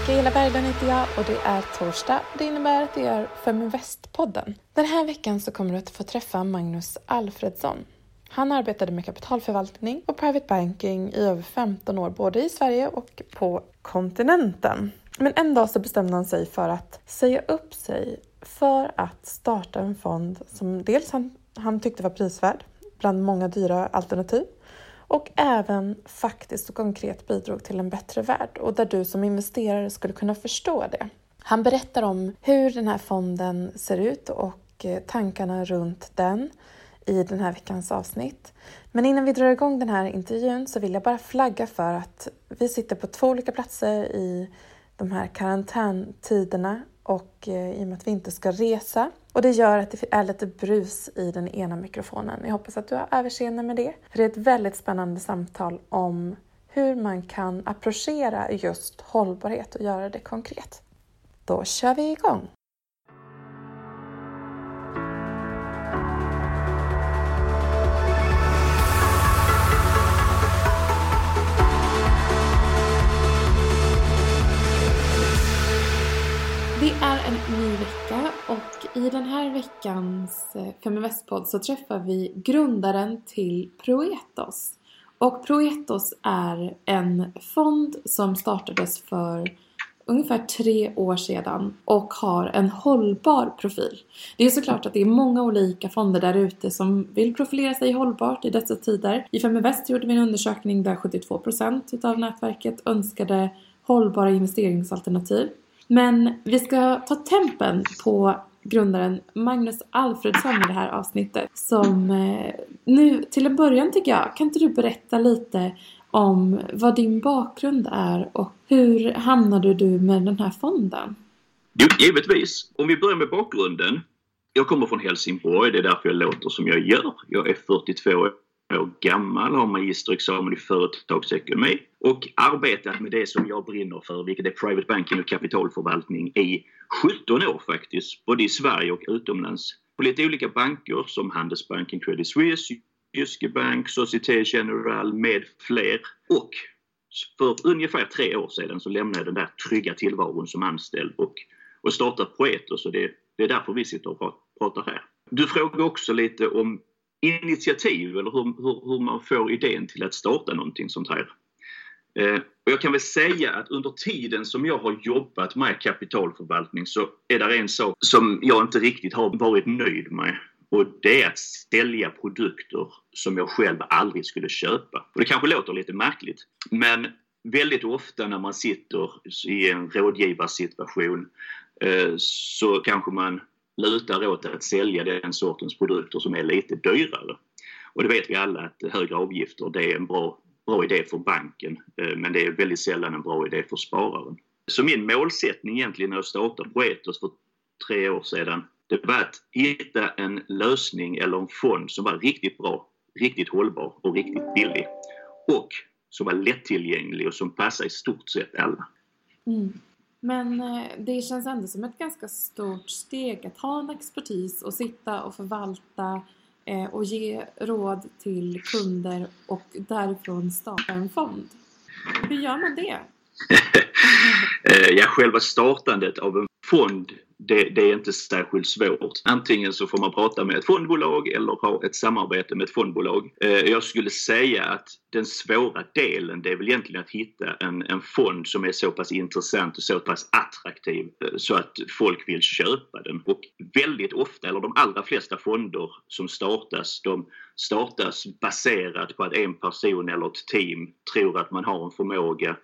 Mikaela Berglund heter jag och det är torsdag. Det innebär att det är Feminvest-podden. Den här veckan så kommer du att få träffa Magnus Alfredsson. Han arbetade med kapitalförvaltning och private banking i över 15 år både i Sverige och på kontinenten. Men en dag så bestämde han sig för att säga upp sig för att starta en fond som dels han, han tyckte var prisvärd bland många dyra alternativ och även faktiskt och konkret bidrog till en bättre värld och där du som investerare skulle kunna förstå det. Han berättar om hur den här fonden ser ut och eh, tankarna runt den i den här veckans avsnitt. Men innan vi drar igång den här intervjun så vill jag bara flagga för att vi sitter på två olika platser i de här karantäntiderna och eh, i och med att vi inte ska resa. Och det gör att det är lite brus i den ena mikrofonen. Jag hoppas att du har överseende med det. För det är ett väldigt spännande samtal om hur man kan approchera just hållbarhet och göra det konkret. Då kör vi igång! Är en ny vecka och i den här veckans FemInvestpodd Feminvest-podd så träffar vi grundaren till Proetos. Och Proetos är en fond som startades för ungefär tre år sedan och har en hållbar profil. Det är såklart att det är många olika fonder där ute som vill profilera sig hållbart i dessa tider. I Feminvest gjorde vi en undersökning där 72% utav nätverket önskade hållbara investeringsalternativ. Men vi ska ta tempen på grundaren Magnus Alfredsson i det här avsnittet. Som eh, nu till en början tycker jag, kan inte du berätta lite om vad din bakgrund är och hur hamnade du med den här fonden? Jo, givetvis. Om vi börjar med bakgrunden. Jag kommer från Helsingborg, det är därför jag låter som jag gör. Jag är 42 år år gammal, har magisterexamen i företagsekonomi och arbetat med det som jag brinner för, vilket är private banking och kapitalförvaltning i 17 år faktiskt, både i Sverige och utomlands. På lite olika banker som Handelsbanken, Credit Suisse, Jyske Bank, Société Générale med fler. Och för ungefär tre år sedan så lämnade jag den där trygga tillvaron som anställd och, och startade Poetos och det, det är därför vi sitter och pratar här. Du frågade också lite om initiativ eller hur, hur, hur, man får idén till att starta någonting sånt här. Eh, och jag kan väl säga att under tiden som jag har jobbat med kapitalförvaltning så är det en sak som jag inte riktigt har varit nöjd med. Och det är att sälja produkter som jag själv aldrig skulle köpa. Och det kanske låter lite märkligt men väldigt ofta när man sitter i en rådgivarsituation eh, så kanske man lutar åt att sälja den sortens produkter som är lite dyrare. Och det vet vi alla att högre avgifter det är en bra, bra idé för banken eh, men det är väldigt sällan en bra idé för spararen. Så min målsättning egentligen när jag startade Poetos för tre år sedan det var att hitta en lösning eller en fond som var riktigt bra, riktigt hållbar och riktigt billig. Och som var lättillgänglig och som passade i stort sett alla. Mm. Men eh, det känns ändå som ett ganska stort steg att ha en expertis och sitta och förvalta eh, och ge råd till kunder och därifrån starta en fond. Hur gör man det? Eh, ja, själva startandet av en fond det, det, är inte särskilt svårt. Antingen så får man prata med ett fondbolag eller ha ett samarbete med ett fondbolag. Eh, jag skulle säga att den svåra delen det är väl egentligen att hitta en, en fond som är så pass intressant och så pass attraktiv eh, så att folk vill köpa den. Och väldigt ofta, eller de allra flesta fonder som startas, de startas baserat på att en person eller ett team tror att man har en förmåga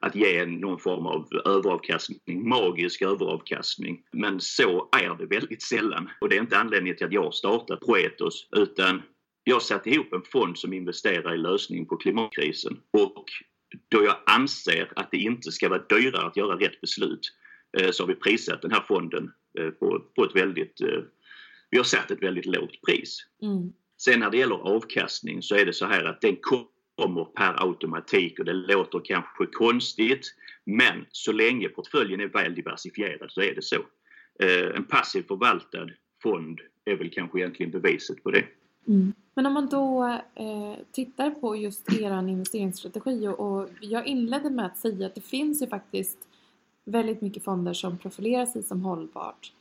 att ge någon form av överavkastning, magisk överavkastning. Men så är det väldigt sällan och det är inte anledningen till att jag startat Proetos utan jag satte ihop en fond som investerar i lösningen på klimatkrisen och då jag anser att det inte ska vara dyrare att göra rätt beslut eh, så har vi prissatt den här fonden eh, på, på ett väldigt... Eh, vi har satt ett väldigt lågt pris. Mm. Sen när det gäller avkastning så är det så här att den kommer kommer per automatik och det låter kanske konstigt men så länge portföljen är väl diversifierad så är det så. Eh, en passiv förvaltad fond är väl kanske egentligen beviset på det. Mm. Men om man då eh, tittar på just er investeringsstrategi och, och jag inledde med att säga att det finns ju faktiskt väldigt mycket fonder som profilerar sig som hållbart.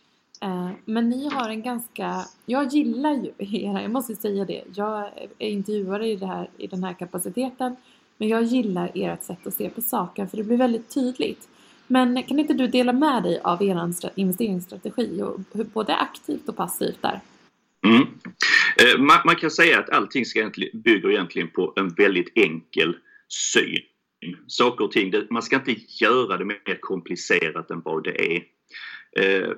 Eh, men ni har en ganska, jag gillar ju era, jag måste säga det, jag är intervjuare i, det här, i den här kapaciteten men jag gillar ert sätt att se på saken för det blir väldigt tydligt. Men kan inte du dela med dig av er investeringsstrategi, och både aktivt och passivt där? Mm. Eh, man, man, kan säga att allting ska egentligen, bygger egentligen på en väldigt enkel syn. Saker och ting, man ska inte göra det mer komplicerat än vad det är. Eh,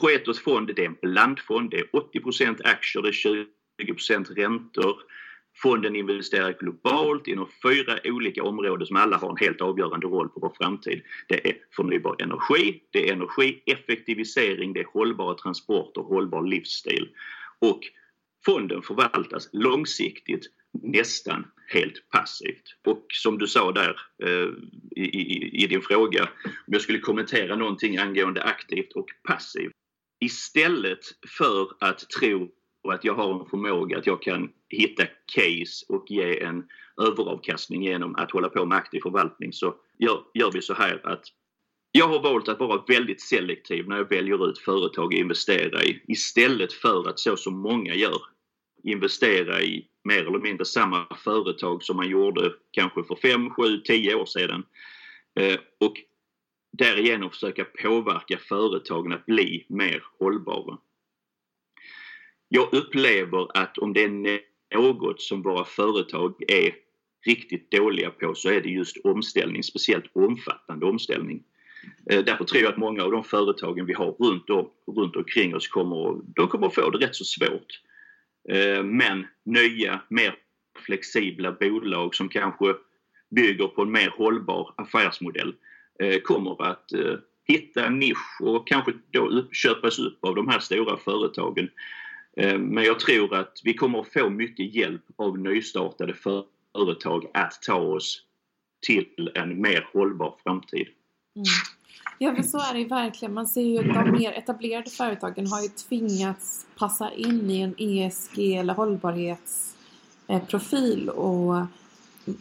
Poetos Proetos fond det är en blandfond, det är 80 aktier, det är 20% räntor. Fonden investerar globalt inom fyra olika områden som alla har en helt avgörande roll på vår framtid. Det är förnybar energi, det är energieffektivisering, det är hållbara transporter och hållbar livsstil. Och fonden förvaltas långsiktigt nästan helt passivt. Och som du sa där eh, i, i, i, din fråga, om jag skulle kommentera någonting angående aktivt och passivt. Istället för att tro och att jag har en förmåga att jag kan hitta case och ge en överavkastning genom att hålla på med aktiv förvaltning så gör, gör vi så här att jag har valt att vara väldigt selektiv när jag väljer ut företag att investera i istället för att så som många gör investera i mer eller mindre samma företag som man gjorde kanske för 5, 7, 10 år sedan. Eh, och därigenom försöka påverka företagen att bli mer hållbara. Jag upplever att om det är något som våra företag är riktigt dåliga på så är det just omställning, speciellt omfattande omställning. Eh, därför tror jag att många av de företagen vi har runt, om, runt omkring oss kommer, de kommer att få det rätt så svårt. Eh, men nya, mer flexibla bolag som kanske bygger på en mer hållbar affärsmodell Eh, kommer att eh, hitta en nisch och kanske då köpas upp av de här stora företagen eh, men jag tror att vi kommer att få mycket hjälp av nystartade företag att ta oss till en mer hållbar framtid. Mm. Ja, men så är det ju verkligen. Man ser ju att de mer etablerade företagen har ju tvingats passa in i en ESG eller hållbarhetsprofil och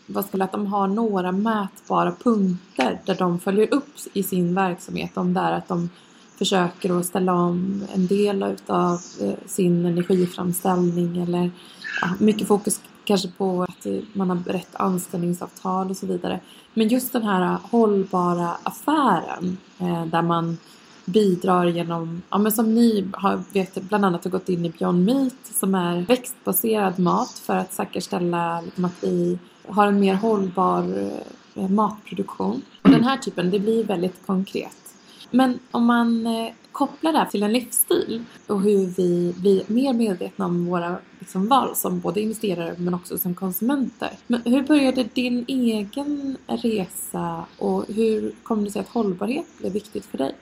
vad skulle att de har några mätbara punkter där de följer upp i sin verksamhet. Om det är att de försöker att ställa om en del utav eh, sin energiframställning eller ja, mycket fokus kanske på att man har rätt anställningsavtal och så vidare. Men just den här hållbara affären eh, där man bidrar genom, ja men som ni har, vet, bland annat har gått in i Beyond Meat som är växtbaserad mat för att säkerställa liksom, att vi har en mer hållbar eh, matproduktion. Och den här typen, det blir väldigt konkret. Men om man eh, kopplar det här till en livsstil och hur vi blir mer medvetna om våra liksom, val som både investerare men också som konsumenter. Men hur började din egen resa och hur kom det sig att hållbarhet blev viktigt för dig?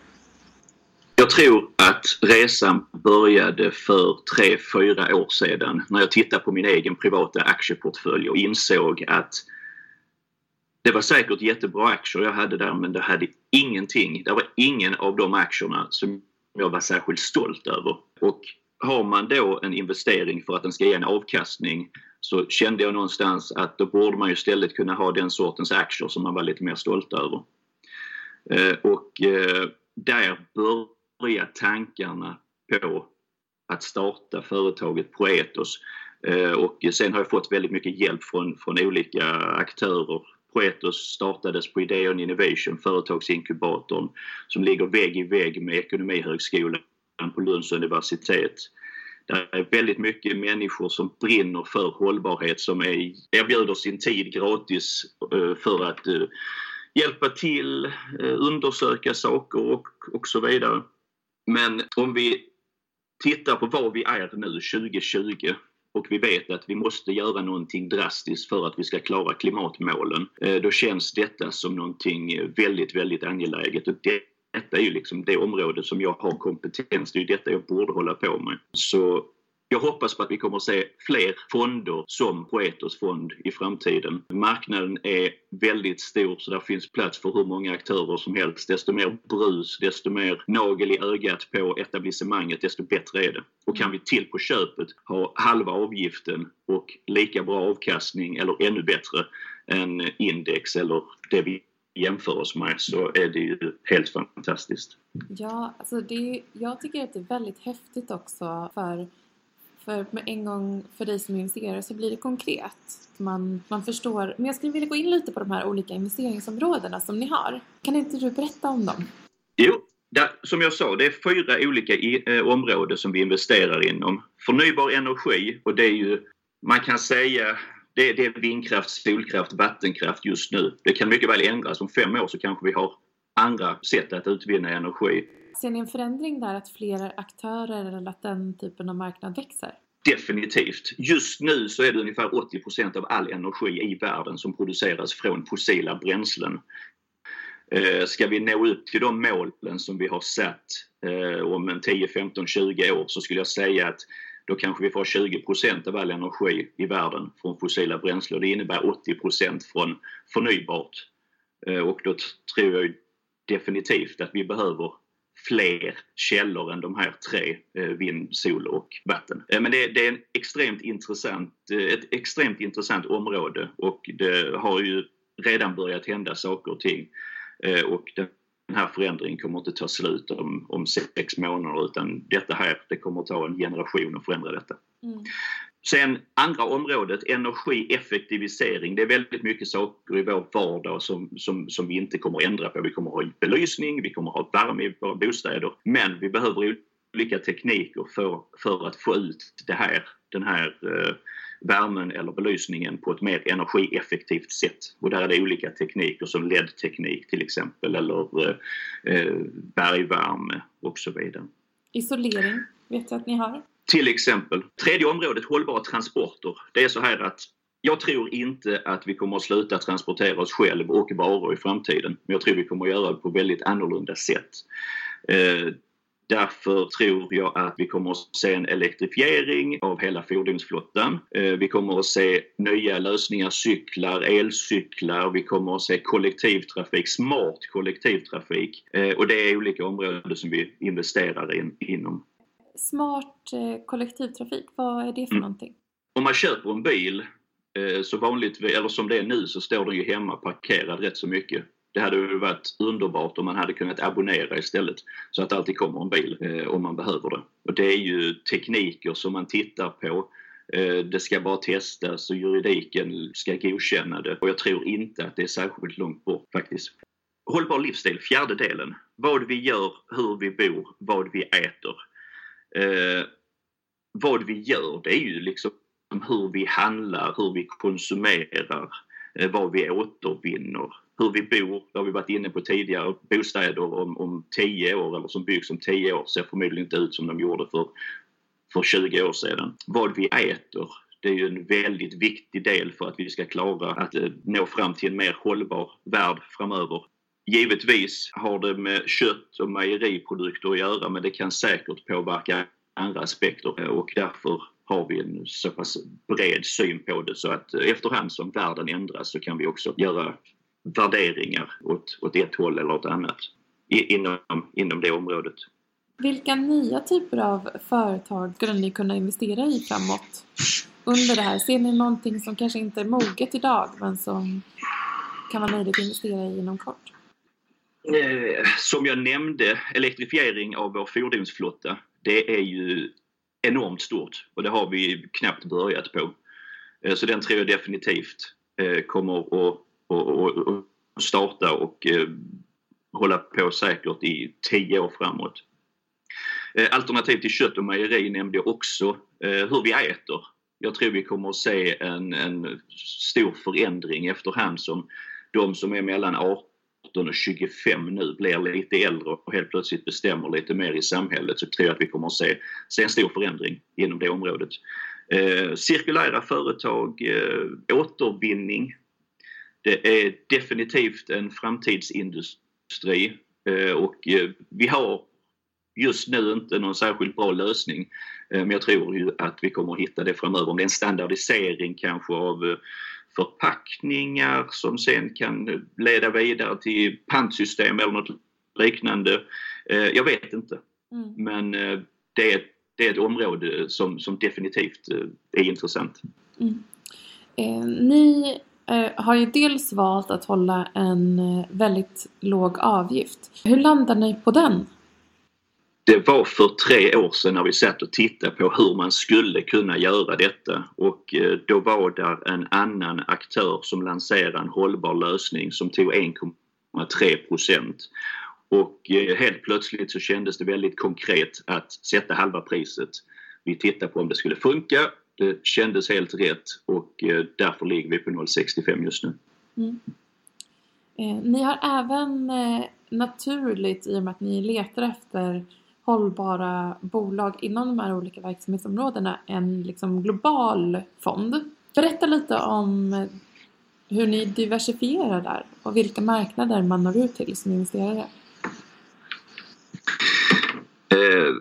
Jag tror att resan började för tre, fyra år sedan när jag tittade på min egen privata aktieportfölj och insåg att det var säkert jättebra aktier jag hade där men det hade ingenting, det var ingen av de aktierna som jag var särskilt stolt över. Och har man då en investering för att den ska ge en avkastning så kände jag någonstans att då borde man ju istället kunna ha den sortens aktier som man var lite mer stolt över. Eh, och eh, där började tankarna på att starta företaget Proetos. Eh, och sen har jag fått väldigt mycket hjälp från, från olika aktörer Proetos startades på Ideon Innovation, företagsinkubatorn som ligger vägg i vägg med Ekonomihögskolan på Lunds universitet. Det är väldigt mycket människor som brinner för hållbarhet som är, erbjuder sin tid gratis eh, för att eh, hjälpa till, undersöka saker och, och så vidare. Men om vi tittar på var vi är nu 2020 och vi vet att vi måste göra någonting drastiskt för att vi ska klara klimatmålen. Eh, då känns detta som någonting eh, väldigt, väldigt angeläget och detta är ju liksom det område som jag har kompetens, det är ju detta jag borde hålla på med. Så jag hoppas på att vi kommer att se fler fonder som Poetos fond i framtiden. Marknaden är väldigt stor så där finns plats för hur många aktörer som helst. Desto mer brus, desto mer nagel i ögat på etablissemanget, desto bättre är det. Och kan vi till på köpet ha halva avgiften och lika bra avkastning eller ännu bättre än index eller det vi jämför oss med så är det ju helt fantastiskt. Ja, alltså det, jag tycker att det är väldigt häftigt också för för med en gång för dig som investerare så blir det konkret. Man, man förstår. Men jag skulle vilja gå in lite på de här olika investeringsområdena som ni har. Kan inte du berätta om dem? Jo, där, som jag sa, det är fyra olika i, eh, områden som vi investerar inom. Förnybar energi och det är ju, man kan säga, det, det är vindkraft, solkraft, vattenkraft just nu. Det kan mycket väl ändras. Om fem år så kanske vi har andra sätt att utvinna energi. Ser ni en förändring där att fler aktörer eller att den typen av marknad växer? Definitivt. Just nu så är det ungefär 80% av all energi i världen som produceras från fossila bränslen. Eh, ska vi nå upp till de målen som vi har satt eh, om en 10, 15, 20 år så skulle jag säga att då kanske vi får 20% av all energi i världen från fossila bränslen. Det innebär 80% från förnybart. Eh, och då tror jag definitivt att vi behöver fler källor än de här tre, eh, vind, sol och vatten. Eh, men det, det är en extremt intressant, eh, ett extremt intressant område och det har ju redan börjat hända saker och ting. Och den här förändringen kommer inte ta slut om, om sex månader utan detta här, det kommer ta en generation att förändra detta. Mm. Sen andra området, energieffektivisering. Det är väldigt mycket saker i vår vardag som, som, som vi inte kommer att ändra på. Vi kommer att ha belysning, vi kommer att ha värme i våra bostäder. Men vi behöver olika tekniker för, för att få ut det här, den här eh, värmen eller belysningen på ett mer energieffektivt sätt. Och där är det olika tekniker som LED-teknik till exempel eller eh, eh bergvärme och så vidare. Isolering vet jag att ni har. Till exempel. Tredje området, hållbara transporter. Det är så här att jag tror inte att vi kommer att sluta transportera oss själv och varor i framtiden. Men jag tror vi kommer att göra det på väldigt annorlunda sätt. Eh, därför tror jag att vi kommer att se en elektrifiering av hela fordonsflottan. Eh, vi kommer att se nya lösningar, cyklar, elcyklar. Vi kommer att se kollektivtrafik, smart kollektivtrafik. Eh, och det är olika områden som vi investerar in, inom smart eh, kollektivtrafik, vad är det för mm. någonting? Om man köper en bil, eh, så vanligt, eller som det är nu, så står den ju hemma parkerad rätt så mycket. Det hade ju varit underbart om man hade kunnat abonnera istället så att det alltid kommer en bil eh, om man behöver det. Och det är ju tekniker som man tittar på. Det ska bara testas och juridiken ska godkänna det och jag tror inte att det är särskilt långt bort faktiskt. Hållbar livsstil, fjärde delen. Vad vi gör, hur vi bor, vad vi äter. Eh, vad vi gör det är ju liksom hur vi handlar, hur vi konsumerar, eh, vad vi återvinner, hur vi bor, det har vi varit inne på tidigare, bostäder om, om 10 år eller som byggs om 10 år ser förmodligen inte ut som de gjorde för, för 20 år sedan. Vad vi äter, det är ju en väldigt viktig del för att vi ska klara att eh, nå fram till en mer hållbar värld framöver. Givetvis har det med kött och mejeriprodukter att göra men det kan säkert påverka andra aspekter eh, och därför har vi en så pass bred syn på det så att eh, efterhand som världen ändras så kan vi också göra värderingar åt, åt ett håll eller åt annat inom, inom det området. Vilka nya typer av företag skulle ni kunna investera i framåt under det här? Ser ni någonting som kanske inte är moget idag men som kan vara möjligt att investera i inom kort? Eh, som jag nämnde, elektrifiering av vår fordonsflotta, det är ju enormt stort och det har vi knappt börjat på. Eh, så den tror jag definitivt eh, kommer att, att starta och hålla på säkert i tio år framåt. Alternativ till kött och mejeri nämnde jag också. Hur vi äter. Jag tror vi kommer att se en, en stor förändring efterhand som de som är mellan 18 och 25 nu blir lite äldre och helt plötsligt bestämmer lite mer i samhället så tror jag att vi kommer att se, se en stor förändring inom det området. Eh, cirkulära företag, eh, återvinning. Det är definitivt en framtidsindustri eh, och eh, vi har just nu inte någon särskilt bra lösning. Eh, men jag tror ju att vi kommer att hitta det framöver. Om det är en standardisering kanske av eh, förpackningar som sen kan leda vidare till pantsystem eller något liknande. Eh, jag vet inte. Mm. Men eh, det är, det är ett område som, som definitivt eh, är intressant. Mm. Eh, ni eh, har ju dels valt att hålla en väldigt låg avgift. Hur landar ni på den? Det var för tre år sedan när vi satt och tittade på hur man skulle kunna göra detta och eh, då var det en annan aktör som lanserade en hållbar lösning som tog 1,3 procent. Och eh, helt plötsligt så kändes det väldigt konkret att sätta halva priset. Vi tittade på om det skulle funka det kändes helt rätt och eh, därför ligger vi på 0,65 just nu. Mm. Eh, ni har även eh, naturligt, i och med att ni letar efter hållbara bolag inom de här olika verksamhetsområdena, en liksom global fond. Berätta lite om hur ni diversifierar där och vilka marknader man når ut till som investerare. Eh,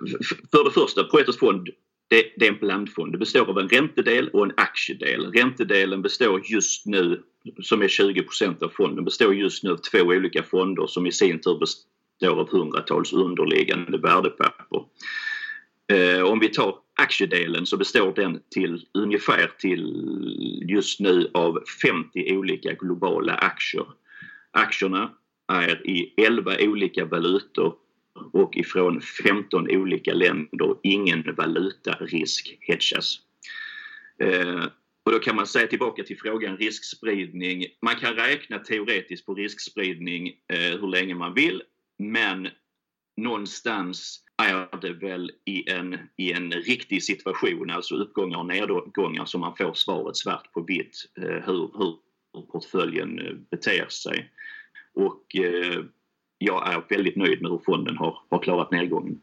för det första, Poetos fond det, det, är en blandfond. Det består av en räntedel och en aktiedel. Räntedelen består just nu, som är 20% av fonden, består just nu av två olika fonder som i sin tur består av hundratals underliggande värdepapper. Eh, om vi tar aktiedelen så består den till ungefär till just nu av 50 olika globala aktier. Aktierna är i 11 olika valutor och ifrån 15 olika länder. Ingen valutarisk hedgas. Eh, och då kan man säga tillbaka till frågan riskspridning. Man kan räkna teoretiskt på riskspridning eh, hur länge man vill men någonstans är det väl i en, i en riktig situation, alltså uppgångar och nedgångar, som man får svaret svart på vitt eh, hur, hur portföljen eh, beter sig. Och eh, jag är väldigt nöjd med hur fonden har, har klarat nedgången.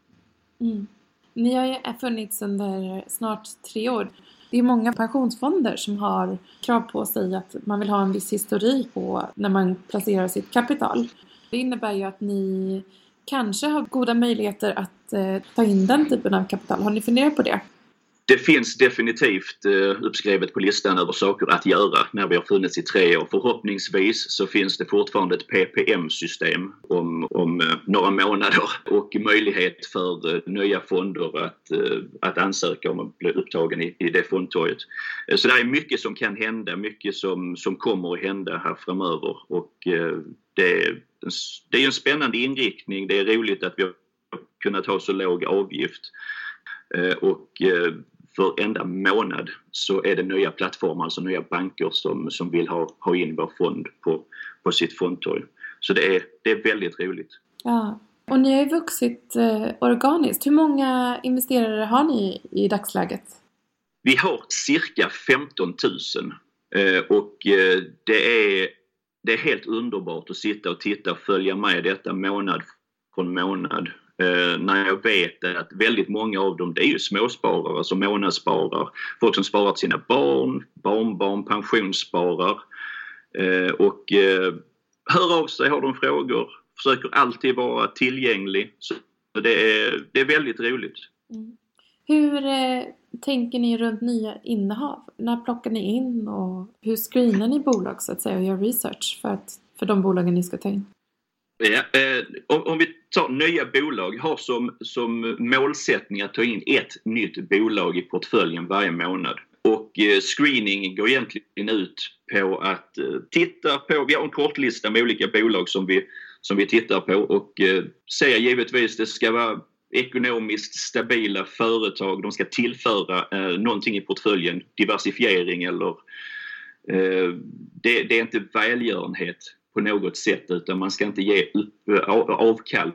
Mm. Ni har ju funnits under snart tre år. Det är många pensionsfonder som har krav på sig att man vill ha en viss historik på när man placerar sitt kapital. Det innebär ju att ni kanske har goda möjligheter att eh, ta in den typen av kapital. Har ni funderat på det? Det finns definitivt eh, uppskrivet på listan över saker att göra när vi har funnits i tre år. Förhoppningsvis så finns det fortfarande ett PPM-system om, om eh, några månader och möjlighet för eh, nya fonder att, att ansöka om att bli upptagen i, i det fondtorget. Så det är mycket som kan hända, mycket som, som kommer att hända här framöver och det, det är en spännande inriktning. Det är roligt att vi har kunnat ha så låg avgift och för enda månad så är det nya plattformar, alltså nya banker som, som vill ha, ha in vår fond på, på sitt fondtorg. Så det är, det är väldigt roligt. Ja. Och ni har ju vuxit eh, organiskt. Hur många investerare har ni i dagsläget? Vi har cirka 15 000 eh, och eh, det, är, det är helt underbart att sitta och titta och följa med detta månad från månad. Eh, när jag vet att väldigt många av dem det är ju småsparare, alltså månadssparar. Folk som sparar till sina barn, barnbarn, pensionssparar. Eh, och eh, hör av sig, har de frågor, försöker alltid vara tillgänglig. Så det är, det är väldigt roligt. Mm. Hur eh, tänker ni runt nya innehav? När plockar ni in och hur screenar ni bolag så att säga och gör research för, att, för de bolagen ni ska ta in? Ja, eh, om, om, vi tar nya bolag, har som, som målsättning att ta in ett nytt bolag i portföljen varje månad. Och eh, screening går egentligen ut på att eh, titta på, vi har en kortlista med olika bolag som vi, som vi tittar på. Och eh, ser givetvis det ska vara ekonomiskt stabila företag, de ska tillföra eh, någonting i portföljen, diversifiering eller eh, det, det är inte välgörenhet på något sätt utan man ska inte ge upp, avkall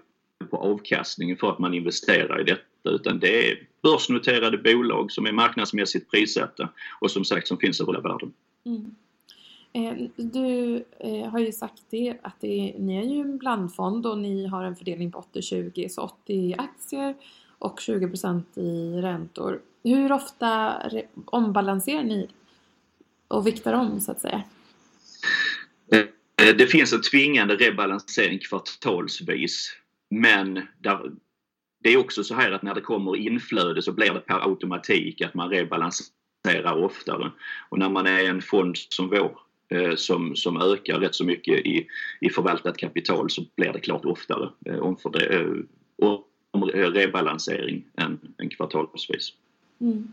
på avkastningen för att man investerar i detta utan det är börsnoterade bolag som är marknadsmässigt prissatta och som sagt som finns över hela världen. Mm. Eh, du eh, har ju sagt det att det, ni är ju en blandfond och ni har en fördelning på 80-20 så 80 aktier och 20% i räntor. Hur ofta ombalanserar ni och viktar om så att säga? Eh, det finns en tvingande rebalansering kvartalsvis men där, det är också så här att när det kommer inflöde så blir det per automatik att man rebalanserar oftare. Och när man är en fond som vår eh, som, som ökar rätt så mycket i, i förvaltat kapital så blir det klart oftare eh, om, för det, eh, om rebalansering än, än kvartalsvis. Mm.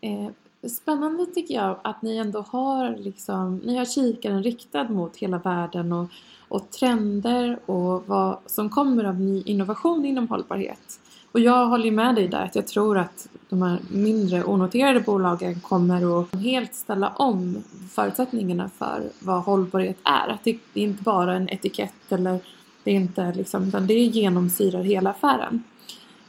Eh, Spännande tycker jag att ni ändå har liksom, ni har kikaren riktad mot hela världen och, och trender och vad som kommer av ny innovation inom hållbarhet. Och jag håller med dig där att jag tror att de här mindre onoterade bolagen kommer att helt ställa om förutsättningarna för vad hållbarhet är. Att det är inte bara en etikett eller det är inte liksom, utan det genomsyrar hela affären.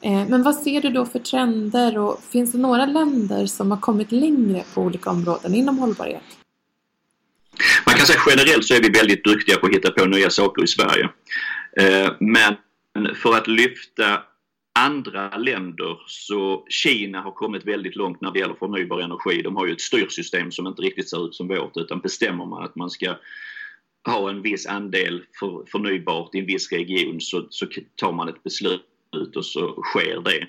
Eh, men vad ser du då för trender och finns det några länder som har kommit längre på olika områden inom hållbarhet? Man kan säga generellt så är vi väldigt duktiga på att hitta på nya saker i Sverige. Eh, men för att lyfta andra länder så Kina har kommit väldigt långt när det gäller förnybar energi. De har ju ett styrsystem som inte riktigt ser ut som vårt utan bestämmer man att man ska ha en viss andel för, förnybart i en viss region så, så tar man ett beslut och så sker det.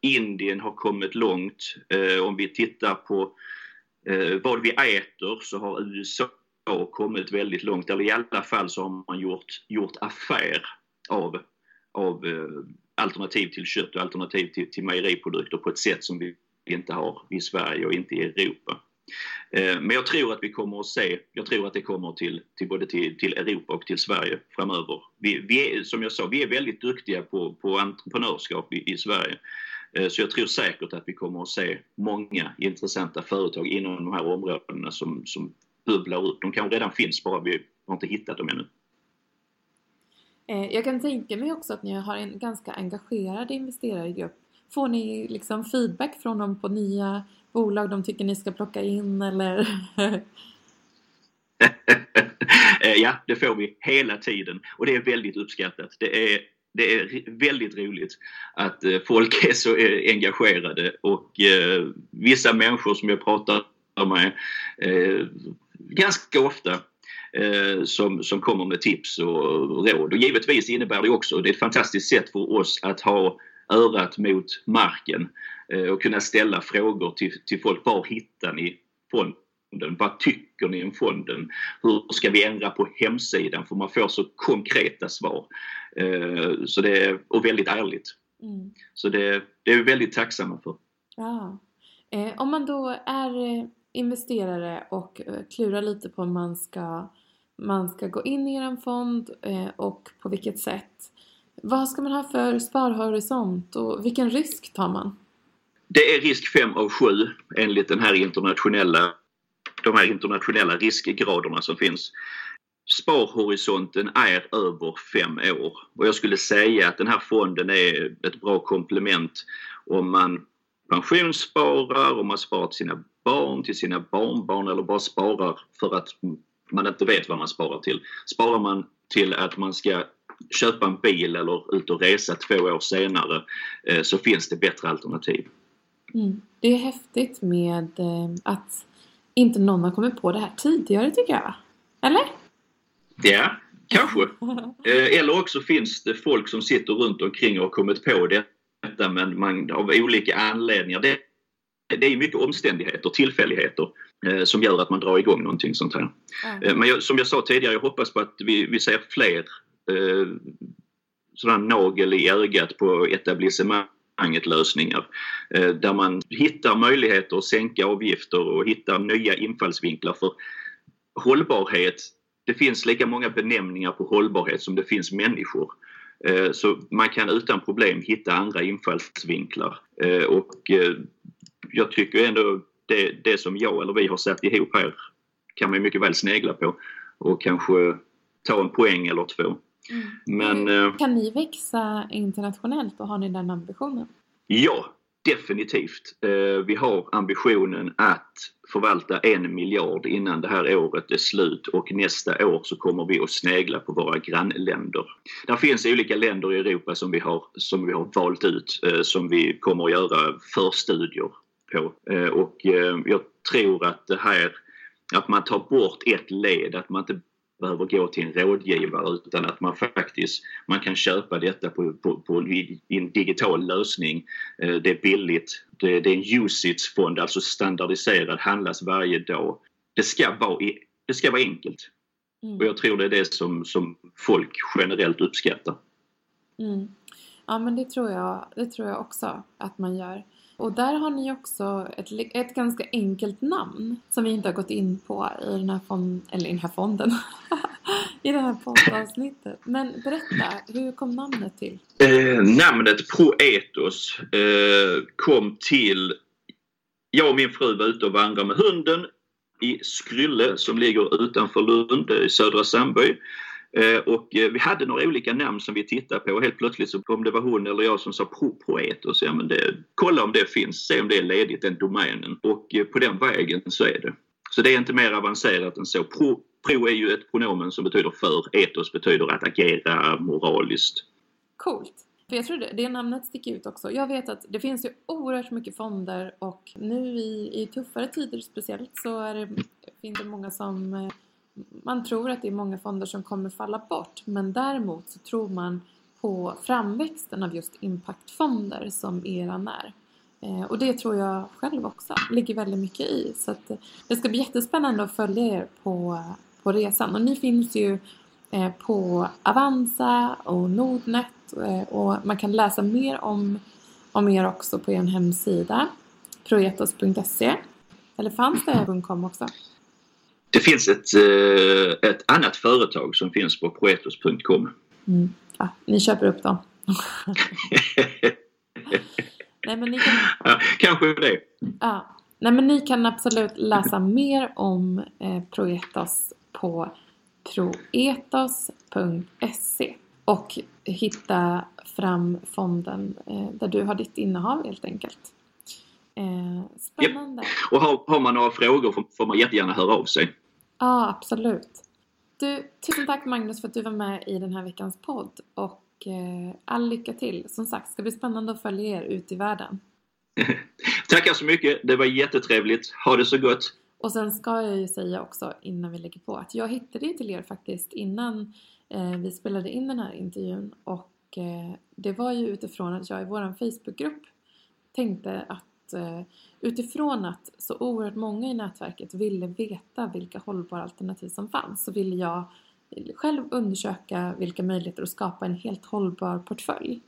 Indien har kommit långt. Eh, om vi tittar på eh, vad vi äter så har USA kommit väldigt långt. Eller i alla fall så har man gjort, gjort affär av, av eh, alternativ till kött och alternativ till, till mejeriprodukter på ett sätt som vi inte har i Sverige och inte i Europa. Eh, men jag tror att vi kommer att se, jag tror att det kommer till, till både till, till Europa och till Sverige framöver. Vi, vi är, som jag sa, vi är väldigt duktiga på, på entreprenörskap i, i Sverige. Eh, så jag tror säkert att vi kommer att se många intressanta företag inom de här områdena som, som bubblar upp. De kanske redan finns, bara vi har inte hittat dem ännu. Eh, jag kan tänka mig också att ni har en ganska engagerad investerargrupp. Får ni liksom feedback från dem på nya bolag de tycker ni ska plocka in eller? Eh, ja, det får vi hela tiden och det är väldigt uppskattat. Det är, det är väldigt roligt att eh, folk är så eh, engagerade och eh, vissa människor som jag pratar med eh, ganska ofta som, som kommer med tips och råd. Och givetvis innebär det också, det är ett fantastiskt sätt för oss att ha örat mot marken Eh, och kunna ställa frågor till, till folk. Var hittar ni fonden? Vad tycker ni om fonden? Hur ska vi ändra på hemsidan? För man får så konkreta svar. Eh, så det är, och väldigt ärligt. Mm. Så det, det är vi väldigt tacksamma för. Ja. Eh, om man då är investerare och klurar lite på om man ska, man ska gå in i en fond och på vilket sätt. Vad ska man ha för sparhorisont och vilken risk tar man? Det är risk 5 av 7 enligt den här internationella, de här internationella riskgraderna som finns. Sparhorisonten är över 5 år och jag skulle säga att den här fonden är ett bra komplement om man pensionssparar, om man sparar till sina barn, till sina barnbarn eller bara sparar för att man inte vet vad man sparar till. Sparar man till att man ska köpa en bil eller ut och resa två år senare eh, så finns det bättre alternativ. Mm. Det är häftigt med eh, att inte någon har kommit på det här tidigare tycker jag. Eller? Ja, kanske. Eh, eller också finns det folk som sitter runt omkring och har kommit på detta men man, av olika anledningar. Det, det är mycket omständigheter, tillfälligheter som gör att man drar igång någonting sånt här. Mm. Men jag, som jag sa tidigare, jag hoppas på att vi, vi ser fler eh, sådana nagel i ögat på etablissemanget-lösningar eh, där man hittar möjligheter att sänka avgifter och hittar nya infallsvinklar för hållbarhet. Det finns lika många benämningar på hållbarhet som det finns människor. Eh, så man kan utan problem hitta andra infallsvinklar eh, och eh, jag tycker ändå det, det som jag eller vi har satt ihop här kan man mycket väl snegla på och kanske ta en poäng eller två. Mm. Men, eh, kan ni växa internationellt och har ni den ambitionen? Ja, definitivt. Eh, vi har ambitionen att förvalta en miljard innan det här året är slut och nästa år så kommer vi att snegla på våra grannländer. Det finns olika länder i Europa som vi har, som vi har valt ut eh, som vi kommer att göra förstudier på och jag tror att det här att man tar bort ett led, att man inte behöver gå till en rådgivare utan att man faktiskt man kan köpa detta på, på, på en digital lösning. Eh, det är billigt. Det, det är en usage-fond, alltså standardiserad, handlas varje dag. Det ska vara, det ska vara enkelt. Mm. Och jag tror det är det som, som folk generellt uppskattar. Mm. Ja, men det tror jag, det tror jag också att man gör. Och där har ni också ett, ett ganska enkelt namn som vi inte har gått in på i den här, fonden, eller i den här fonden. I det här poddavsnittet. Men berätta, hur kom namnet till? Eh, namnet Proetos eh, kom till... Jag och min fru var ute och vandrade med hunden i Skrylle som ligger utanför Lund i södra Sandby. Eh, och eh, vi hade några olika namn som vi tittade på och helt plötsligt så om det var hon eller jag som sa pro så, ja men det, kolla om det finns, se om det är ledigt den domänen och eh, på den vägen så är det. Så det är inte mer avancerat än så. Pro, pro är ju ett pronomen som betyder för, etos betyder att agera moraliskt. Coolt! För jag tror det, det namnet sticker ut också. Jag vet att det finns ju oerhört mycket fonder och nu i, i tuffare tider speciellt så är det, finns det många som man tror att det är många fonder som kommer falla bort men däremot så tror man på framväxten av just impactfonder som eran är. Eh, och det tror jag själv också ligger väldigt mycket i. Så att eh, det ska bli jättespännande att följa er på, på resan. Och ni finns ju eh, på Avanza och Nordnet och man kan läsa mer om, om er också på er hemsida proetos.se. Eller fanns det .com också? Det finns ett, eh, ett annat företag som finns på proetos.com. Mm. Ja, ni köper upp dem. Nej, men ni kan... ja, kanske det. Ja. Nej, men ni kan absolut läsa mer om eh, Proetos på proetos.se och hitta fram fonden eh, där du har ditt innehav helt enkelt. Eh, spännande. Yep. Och har, har man några frågor får, får man jättegärna höra av sig. Ja, absolut. Du, tusen tack Magnus för att du var med i den här veckans podd och eh, all lycka till. Som sagt, det ska bli spännande att följa er ut i världen. Tackar så mycket. Det var jättetrevligt. Ha det så gott. Och sen ska jag ju säga också innan vi lägger på att jag hittade ju till er faktiskt innan eh, vi spelade in den här intervjun och eh, det var ju utifrån att jag i våran Facebookgrupp tänkte att att eh, utifrån att så oerhört många i nätverket ville veta vilka hållbara alternativ som fanns så ville jag själv undersöka vilka möjligheter att skapa en helt hållbar portfölj.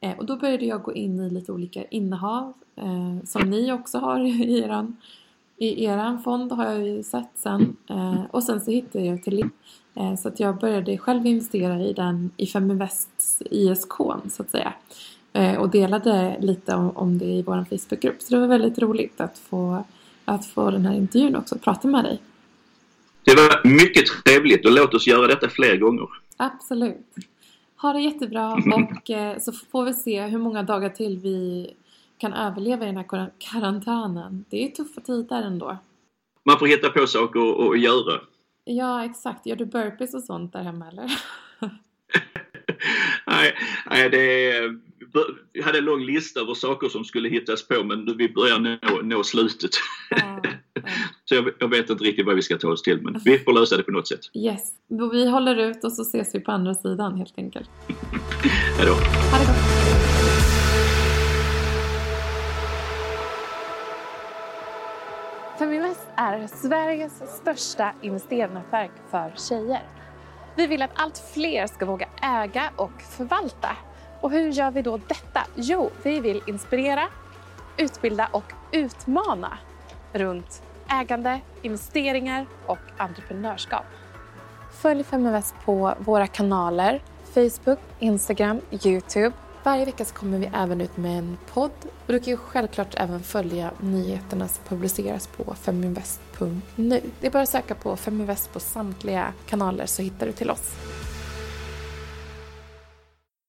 Eh, och då började jag gå in i lite olika innehav eh, som ni också har i eran, i eran fond har jag ju sett sen. och sen så hittade jag till så att jag började själv investera i den i Feminvests ISK så att säga. Eh, och delade lite om, om det i vår Facebookgrupp. Så det var väldigt roligt att få, att få den här intervjun också, prata med dig. Det var mycket trevligt och låt oss göra detta fler gånger. Absolut. Ha det jättebra och eh, så får vi se hur många dagar till vi kan överleva i den här karantänen. Det är tuffa tider ändå. Man får hitta på saker att göra. Ja, exakt. Gör du burpees och sånt där hemma eller? nej, nej, det är hade en lång lista över saker som skulle hittas på men vi börjar nå, nå slutet. Ja, ja. Så jag, jag, vet inte riktigt vad vi ska ta oss till men vi får lösa det på något sätt. Yes, vi håller ut och så ses vi på andra sidan helt enkelt. Hejdå. Ha det gott. Feminvest är Sveriges största investeringsnätverk för tjejer. Vi vill att allt fler ska våga äga och förvalta och hur gör vi då detta? Jo, vi vill inspirera, utbilda och utmana runt ägande, investeringar och entreprenörskap. Följ Feminvest på våra kanaler Facebook, Instagram, Youtube. Varje vecka så kommer vi även ut med en podd och du kan ju självklart även följa nyheterna som publiceras på feminvest.nu. Det är bara att söka på Feminvest på samtliga kanaler så hittar du till oss.